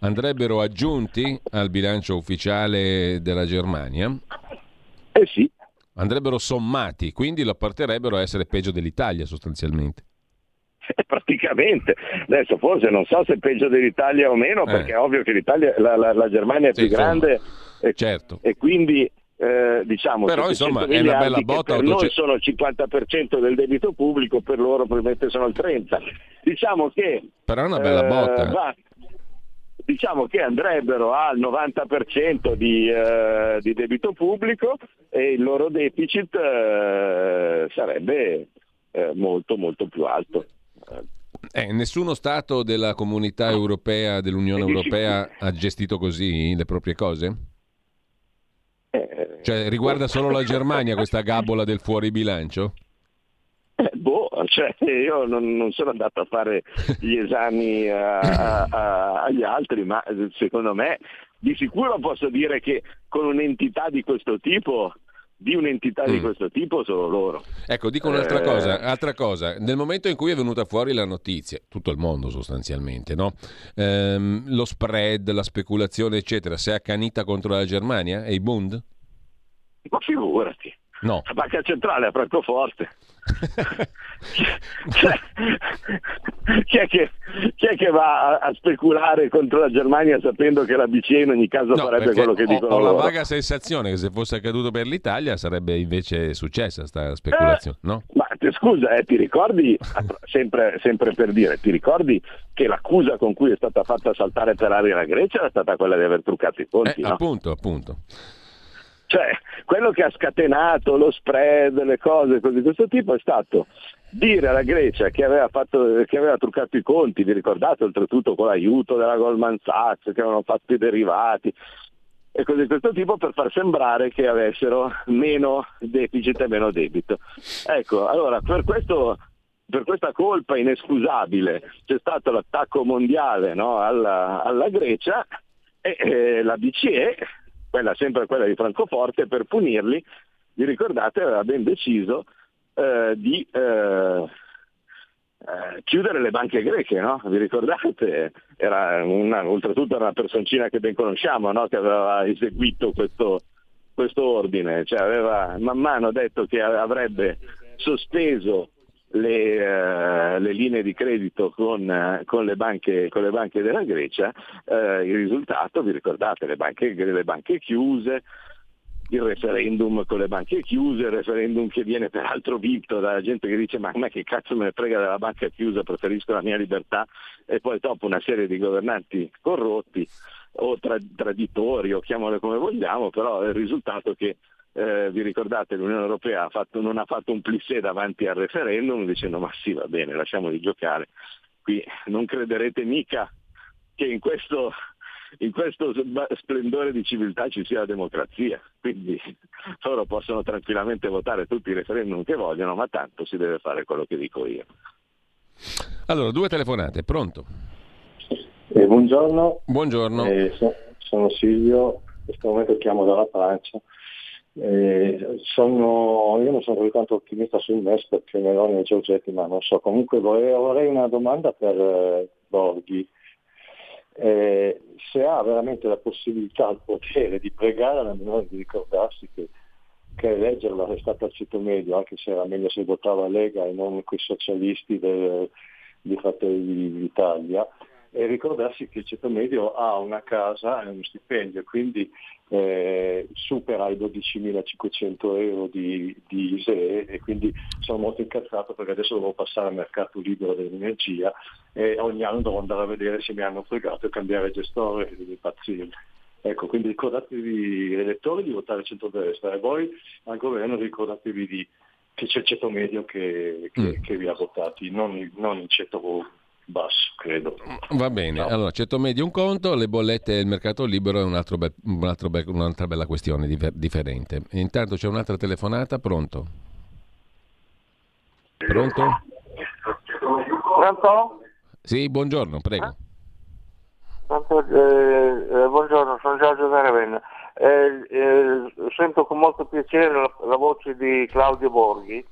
andrebbero aggiunti al bilancio ufficiale della Germania? Eh sì. Andrebbero sommati, quindi lo porterebbero a essere peggio dell'Italia sostanzialmente. [LAUGHS] praticamente. Adesso forse non so se è peggio dell'Italia o meno, eh. perché è ovvio che la, la, la, Germania è sì, più grande e, certo. e quindi eh, diciamo però insomma è una bella botta per noi sono il 50% del debito pubblico per loro probabilmente sono il 30% diciamo che però è una bella eh, botta va, diciamo che andrebbero al 90% di, eh, di, debito pubblico e il loro deficit eh, sarebbe eh, molto molto più alto eh, nessuno Stato della comunità europea, dell'Unione Europea, ha gestito così le proprie cose? Eh, cioè riguarda solo la [LAUGHS] Germania questa gabola del fuori bilancio? Eh, boh, cioè, io non, non, sono andato a fare gli esami a, a, a, agli altri, ma secondo me di sicuro posso dire che con un'entità di questo tipo di un'entità mm. di questo tipo solo loro. Ecco, dico un'altra eh... cosa, altra cosa, nel momento in cui è venuta fuori la notizia, tutto il mondo sostanzialmente, no? ehm, lo spread, la speculazione, eccetera, si è accanita contro la Germania e i Bund? Ma figurati. No. La banca centrale a Francoforte. Cioè, chi, è che, chi, è che, va a, speculare contro la Germania sapendo che la BCE in ogni caso no, farebbe quello che ho, dicono ho loro? la vaga sensazione che se fosse accaduto per l'Italia sarebbe invece successa questa speculazione, eh, no? Ma scusa, eh, ti ricordi, [LAUGHS] sempre, sempre, per dire, ti ricordi che l'accusa con cui è stata fatta saltare per aria la Grecia era stata quella di aver truccato i conti, eh, no? Appunto, appunto. Cioè, quello che ha scatenato lo spread, le cose di questo tipo è stato dire alla Grecia che aveva, fatto, che aveva truccato i conti, vi ricordate oltretutto con l'aiuto della Goldman Sachs che avevano fatto i derivati e cose di questo tipo per far sembrare che avessero meno deficit e meno debito. Ecco, allora per, questo, per questa colpa inescusabile c'è stato l'attacco mondiale no, alla, alla, Grecia e, e la BCE quella sempre quella di Francoforte, per punirli, vi ricordate, aveva ben deciso eh, di eh, eh, chiudere le banche greche, no? Vi ricordate? Era una, oltretutto era una personcina che ben conosciamo, no? che aveva eseguito questo, questo ordine, cioè aveva man mano detto che avrebbe sospeso le, uh, le, linee di credito con, uh, con, le, banche, con le, banche, della Grecia, uh, il risultato, vi ricordate, le banche, le banche chiuse, il referendum con le banche chiuse, il referendum che viene peraltro vinto dalla gente che dice ma a che cazzo me ne frega della banca chiusa, preferisco la mia libertà e poi dopo una serie di governanti corrotti o tra, traditori o chiamole come vogliamo, però è il risultato che eh, vi ricordate l'Unione Europea ha fatto, non ha fatto un plissé davanti al referendum dicendo ma sì va bene lasciamoli giocare, qui non crederete mica che in questo, in questo splendore di civiltà ci sia la democrazia, quindi loro possono tranquillamente votare tutti i referendum che vogliono, ma tanto si deve fare quello che dico io. Allora, due telefonate, pronto? Eh, buongiorno. Buongiorno. Eh, so, sono Silvio, in questo momento chiamo dalla Francia. Eh, sono, io non sono così tanto ottimista sul MES perché Meloni e Giorgetti, ma non so, comunque vorrei, una domanda per eh, Borghi. Eh, se ha veramente la possibilità, il potere di pregare alla Meloni di ricordarsi che che eleggerla è stata al ceto medio, anche se era meglio se votava Lega e non quei socialisti del, di Fratelli d'Italia, e ricordarsi che il ceto medio ha una casa e uno stipendio, quindi eh, supera i 12.500 euro di, di, ISEE e quindi sono molto incazzato perché adesso devo passare al mercato libero dell'energia e ogni anno devo andare a vedere se mi hanno fregato e cambiare gestore devo impazzire. Ecco, quindi ricordatevi elettori di votare centro-destra e voi al governo ricordatevi di, che c'è il ceto medio che, che, mm. che vi ha votati, non, non il ceto basso, credo. Va bene, no. allora ceto medio un conto, le bollette e il mercato libero è un altro be- un altro be- un'altra bella questione diver- differente. Intanto c'è un'altra telefonata, pronto? Pronto? Pronto? Sì, buongiorno, prego. Eh, eh, buongiorno, sono Giorgio da Ravenna. Eh, eh, sento con molto piacere la, la voce di Claudio Borghi.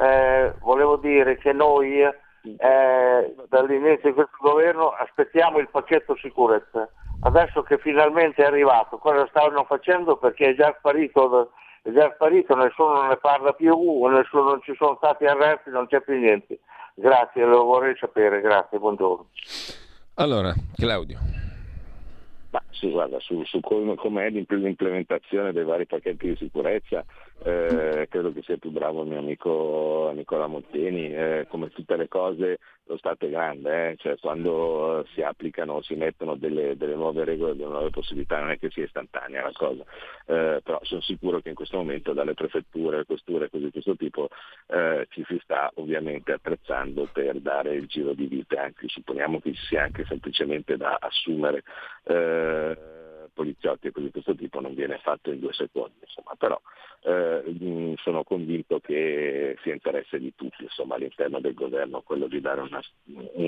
Eh, volevo dire che noi eh, dall'inizio di questo governo aspettiamo il pacchetto sicurezza. Adesso che finalmente è arrivato, cosa stavano facendo? Perché è già sparito, è già sparito nessuno ne parla più, nessuno, non ci sono stati arresti, non c'è più niente. Grazie, lo vorrei sapere, grazie, buongiorno. Allora, Claudio. Ma sì, guarda, su, su come, com'è l'implementazione dei vari pacchetti di sicurezza, eh, credo che sia più bravo il mio amico Nicola Monteni, eh, come tutte le cose lo Stato è grande, eh? cioè, quando si applicano, si mettono delle, delle, nuove regole, delle nuove possibilità, non è che sia istantanea la cosa, eh, però sono sicuro che in questo momento dalle prefetture, questure così di questo tipo eh, ci si sta ovviamente attrezzando per dare il giro di vite, anche supponiamo che ci sia anche semplicemente da assumere eh, poliziotti e così di questo tipo non viene fatto in due secondi, insomma, però eh, sono convinto che sia interesse di tutti insomma, all'interno del governo quello di dare una,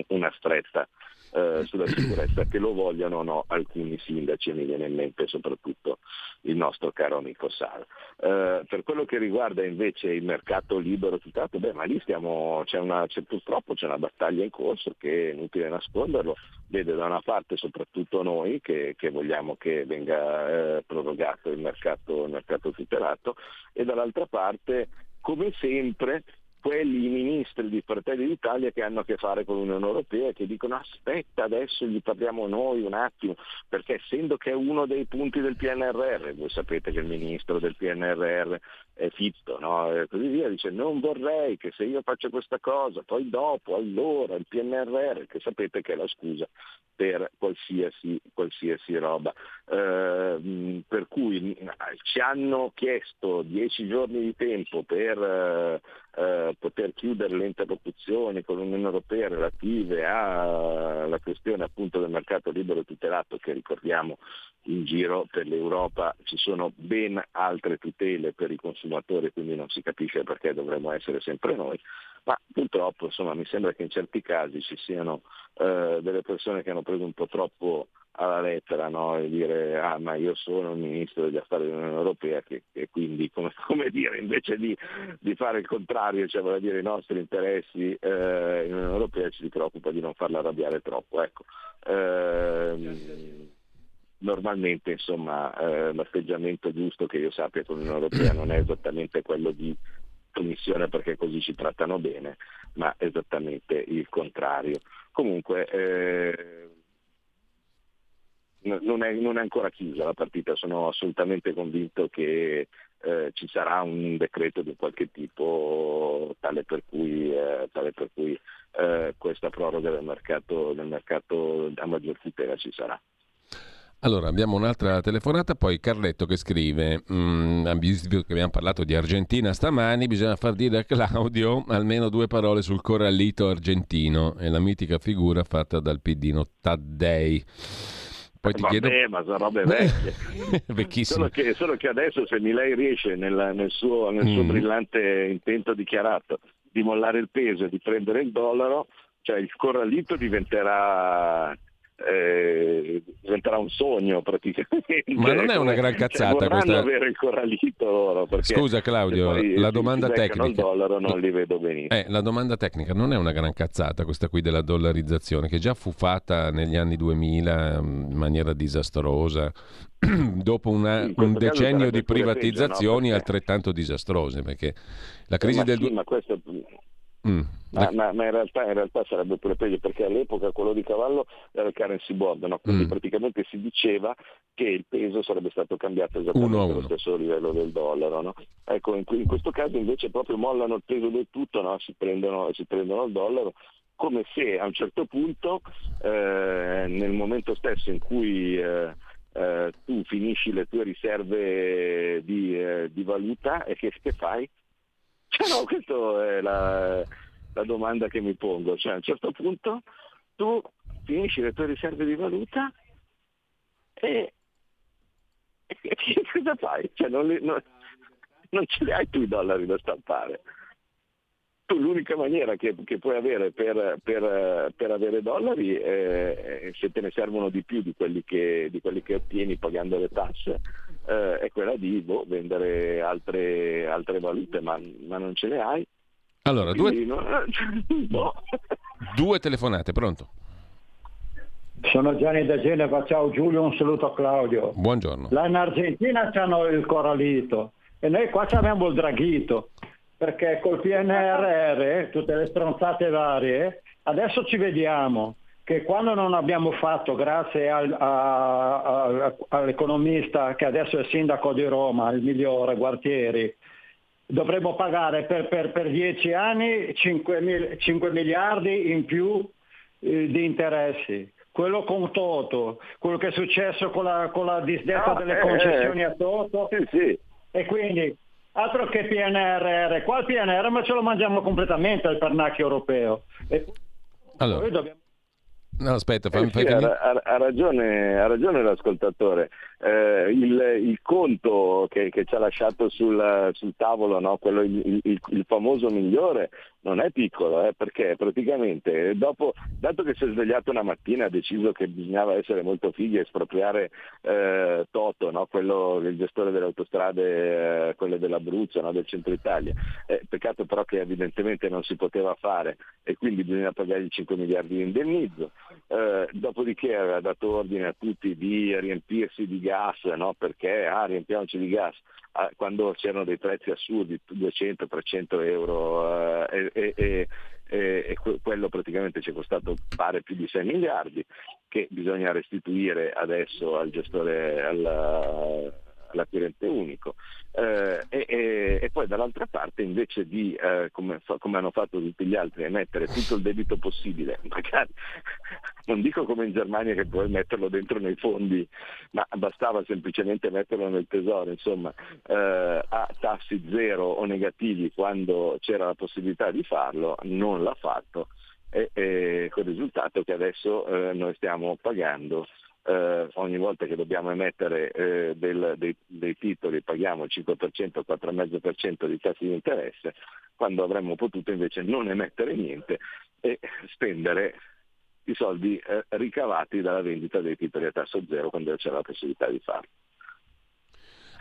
una stretta eh, sulla sicurezza, che lo vogliano o no alcuni sindaci, mi viene in mente soprattutto il nostro caro amico Sal. Eh, per quello che riguarda invece il mercato libero tutt'altro, beh, ma lì stiamo, c'è una, c'è, purtroppo c'è una battaglia in corso che è inutile nasconderlo, vede da una parte soprattutto noi che, che vogliamo che venga eh, prorogato il mercato, il mercato tutelato e dall'altra parte come sempre quelli ministri di Fratelli d'Italia che hanno a che fare con l'Unione Europea che dicono aspetta adesso gli parliamo noi un attimo, perché essendo che è uno dei punti del PNRR, voi sapete che il ministro del PNRR è fitto no? e così via, dice non vorrei che se io faccio questa cosa, poi dopo, allora il PNRR, che sapete che è la scusa per qualsiasi, qualsiasi roba. Eh, per cui ci hanno chiesto dieci giorni di tempo per eh, eh, poter chiudere le interlocuzioni con l'Unione Europea relative alla questione appunto del mercato libero tutelato che ricordiamo in giro per l'Europa ci sono ben altre tutele per i consumatori, quindi non si capisce perché dovremmo essere sempre noi, ma purtroppo insomma, mi sembra che in certi casi ci siano eh, delle persone che hanno preso un po' troppo alla lettera no? e dire ah ma io sono il ministro degli affari dell'Unione Europea che, e quindi come, [LAUGHS] come, dire invece di, di, fare il contrario, cioè vuol dire i nostri interessi eh, in Unione Europea ci si preoccupa di non farla arrabbiare troppo. Ecco. Eh, normalmente insomma, eh, l'atteggiamento giusto che io sappia con l'Unione Europea non è esattamente quello di commissione perché così ci trattano bene, ma esattamente il contrario. Comunque eh, non è, non è, ancora chiusa la partita, sono assolutamente convinto che eh, ci sarà un decreto di qualche tipo tale per cui, eh, tale per cui eh, questa proroga del mercato, del mercato a maggior tutela ci sarà. Allora, abbiamo un'altra telefonata, poi Carletto che scrive, mm, visto che abbiamo parlato di Argentina stamani, bisogna far dire a Claudio almeno due parole sul corallito argentino e la mitica figura fatta dal piddino Taddei. Poi ti Vabbè, chiedo... ma sono robe [LAUGHS] vecchie. Vecchissime. Solo che, solo che, adesso se Milei riesce nel, nel, suo, nel suo mm. brillante intento dichiarato di mollare il peso e di prendere il dollaro, cioè il corallito diventerà eh, diventerà un sogno praticamente. Ma non è una gran cioè, cazzata cioè, questa... avere il corallito loro. Scusa Claudio, la domanda tecnica. Il dollaro non li vedo benissimo. Eh, la domanda tecnica non è una gran cazzata questa qui della dollarizzazione che già fu fatta negli anni 2000 mm, in maniera disastrosa [CLEARS THROAT] dopo una, un decennio di privatizzazioni peggio, no? altrettanto disastrose perché la crisi eh, del... Sì, ma questo Mm. Ma, ma, ma in, realtà, in, realtà, sarebbe pure peggio perché all'epoca quello di cavallo era il currency bond, no? quindi mm. praticamente si diceva che il peso sarebbe stato cambiato esattamente allo stesso livello del dollaro. No? Ecco, in, in, questo caso invece proprio mollano il peso del tutto, no? si, prendono, si, prendono, il dollaro, come se a un certo punto, eh, nel momento stesso in cui eh, eh, tu finisci le tue riserve di, eh, di valuta, e che, che fai? Cioè, no, questa è la, la, domanda che mi pongo. Cioè, a un certo punto tu finisci le tue riserve di valuta e, e, [LAUGHS] cosa fai? Cioè, non, li, non, non ce li hai tu i dollari da stampare tu l'unica maniera che, che puoi avere per, per, per avere dollari eh, se te ne servono di più di quelli che, di quelli che ottieni pagando le tasse eh, è quella di boh, vendere altre, altre valute ma, ma, non ce le hai allora due, non, [LAUGHS] boh. due telefonate pronto sono Gianni da Genova, ciao Giulio, un saluto a Claudio. Buongiorno. Là in Argentina c'hanno il corallito e noi qua abbiamo il draghito perché col PNRR, tutte le stronzate varie, adesso ci vediamo che quando non abbiamo fatto, grazie al, a, a, all'economista che adesso è sindaco di Roma, il migliore Guartieri, dovremmo pagare per, per, per 10 anni 5, mil, 5, miliardi in più eh, di interessi. Quello con Toto, quello che è successo con la, con la disdetta no, delle eh, concessioni a Toto. Sì, sì. E quindi Altro che PNRR, qua il PNR ma ce lo mangiamo completamente il pernacchio europeo. E allora. dobbiamo... No, aspetta, fai, eh sì, ha, ha, ragione, ha, ragione, l'ascoltatore. Eh, il, il, conto che, che, ci ha lasciato sul, sul tavolo, no? Quello, il, il, il, famoso migliore, non è piccolo, eh, perché praticamente dopo, dato che si è svegliato una mattina ha deciso che bisognava essere molto fighi e espropriare eh, Toto, no? quello, il gestore delle autostrade, eh, quelle dell'Abruzzo, no? del centro Italia, eh, peccato però che evidentemente non si poteva fare e quindi bisogna pagargli 5 miliardi di indennizzo, eh, dopodiché aveva dato ordine a tutti di riempirsi di gas, perché ah, riempiamoci di gas, quando c'erano dei prezzi assurdi, 200-300 euro eh, e, e, e, quello praticamente ci è costato pare più di 6 miliardi che bisogna restituire adesso al gestore, al, all'acquirente unico. Eh, e, e, e, poi dall'altra parte invece di, eh, come, come, hanno fatto tutti gli altri, emettere tutto il debito possibile, [LAUGHS] magari non dico come in Germania che puoi metterlo dentro nei fondi, ma bastava semplicemente metterlo nel tesoro, insomma, eh, a tassi zero o negativi quando c'era la possibilità di farlo, non l'ha fatto e, e col risultato che adesso eh, noi stiamo pagando eh, ogni volta che dobbiamo emettere eh, del, dei, dei, titoli paghiamo il 5%, 4,5% di tassi di interesse, quando avremmo potuto invece non emettere niente e spendere i soldi eh, ricavati dalla vendita dei titoli a tasso zero quando c'era la possibilità di farlo.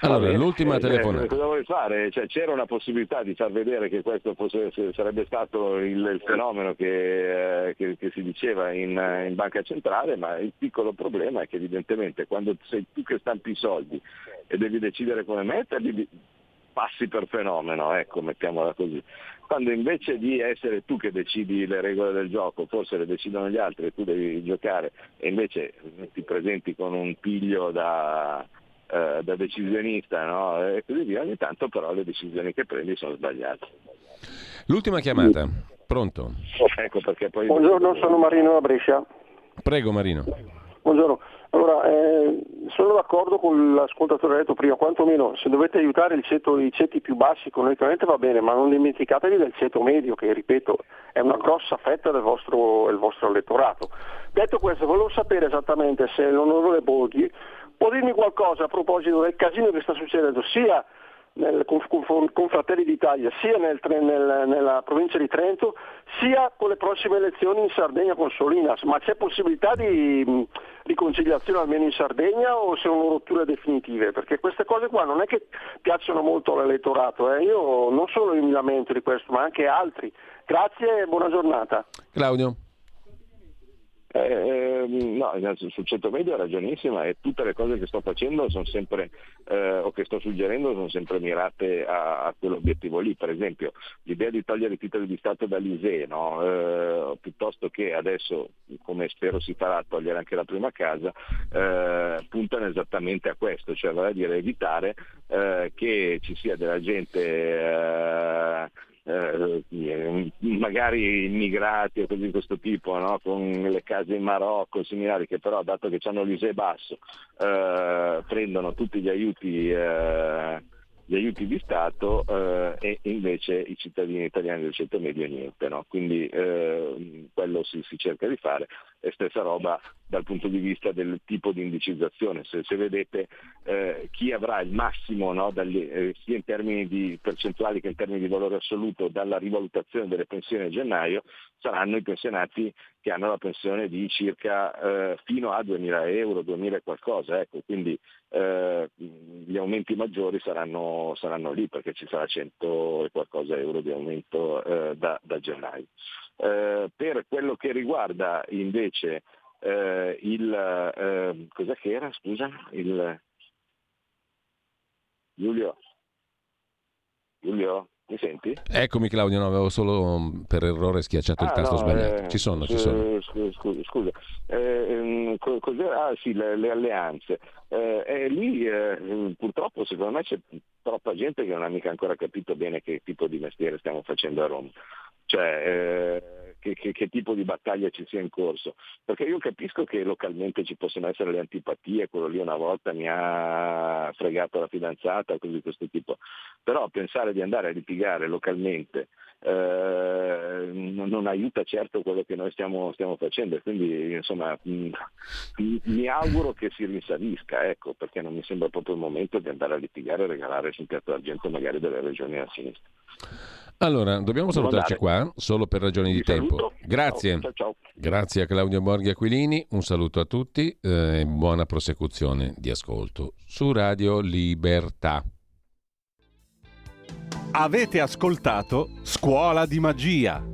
Allora, Vabbè, l'ultima eh, telefonata. cosa vuoi fare? Cioè, c'era una possibilità di far vedere che questo fosse, sarebbe stato il, il fenomeno che, eh, che, che, si diceva in, in, banca centrale, ma il piccolo problema è che evidentemente quando sei tu che stampi i soldi e devi decidere come metterli, passi per fenomeno, ecco, mettiamola così. Quando invece di essere tu che decidi le regole del gioco, forse le decidono gli altri e tu devi giocare e invece ti presenti con un piglio da eh, da decisionista no? e così via, ogni tanto però le decisioni che prendi sono sbagliate. L'ultima chiamata, pronto? Ecco perché poi... Buongiorno, sono Marino da Brescia. Prego Marino. Buongiorno, allora eh, sono d'accordo con l'ascoltatore detto prima, quantomeno se dovete aiutare ceto, i ceti più bassi economicamente va bene, ma non dimenticatevi del ceto medio che ripeto è una grossa fetta del vostro, del vostro elettorato. Detto questo volevo sapere esattamente se l'onorevole Borghi può dirmi qualcosa a proposito del casino che sta succedendo sia nel, con, con, con, Fratelli d'Italia sia nel, nel, nella provincia di Trento sia con le prossime elezioni in Sardegna con Solinas, ma c'è possibilità di riconciliazione almeno in Sardegna o sono rotture definitive? Perché queste cose qua non è che piacciono molto all'elettorato, eh? io non solo mi lamento di questo ma anche altri. Grazie e buona giornata. Claudio. Eh, no, sul centro medio è ragionissima e tutte le cose che sto facendo sono sempre, eh, o che sto suggerendo sono sempre mirate a, a, quell'obiettivo lì. Per esempio l'idea di togliere i titoli di Stato dall'ISE, no? eh, piuttosto che adesso, come spero si farà, togliere anche la prima casa, eh, puntano esattamente a questo, cioè vale a dire evitare eh, che ci sia della gente eh, magari immigrati o cose di questo tipo, no? con le case in Marocco e similari, che però dato che hanno l'ISE basso eh, prendono tutti gli aiuti eh, gli aiuti di Stato eh, e invece i cittadini italiani del centro medio niente. No? Quindi eh, quello si, si, cerca di fare e stessa roba dal punto di vista del tipo di indicizzazione. Se, se vedete eh, chi avrà il massimo no, dagli, eh, sia in termini di percentuali che in termini di valore assoluto dalla rivalutazione delle pensioni a gennaio saranno i pensionati che hanno la pensione di circa eh, fino a 2.000 euro, 2.000 e qualcosa. Ecco, quindi eh, gli aumenti maggiori saranno, saranno, lì perché ci sarà 100 e qualcosa euro di aumento eh, da, da, gennaio. Eh, per quello che riguarda invece eh, il... Eh, cos'è che era? Scusa? Il, Giulio? Giulio? Mi senti? Eccomi Claudio, no, avevo solo mm, per errore schiacciato ah, il tasto no, sbagliato. Eh, ci sono, ci sono. Scusa, scusa. Eh, ehm, ah sì, le, le alleanze. Eh, lì eh, purtroppo secondo me c'è troppa gente che non ha mica ancora capito bene che tipo di mestiere stiamo facendo a Roma. Cioè, eh, che, che, che, tipo di battaglia ci sia in corso. Perché io capisco che localmente ci possono essere le antipatie, quello lì una volta mi ha fregato la fidanzata, cose di questo tipo. Però pensare di andare a litigare localmente eh, non, aiuta certo quello che noi stiamo, stiamo facendo quindi insomma mh, mi auguro che si rinsavisca, ecco, perché non mi sembra proprio il momento di andare a litigare e regalare sul piatto d'argento magari delle regioni a sinistra. Allora, dobbiamo salutarci qua, solo per ragioni di Vi tempo. Saluto. Grazie. Ciao, ciao. Grazie a Claudio Borghi Aquilini, un saluto a tutti eh, e buona prosecuzione di ascolto su Radio Libertà. Avete ascoltato Scuola di Magia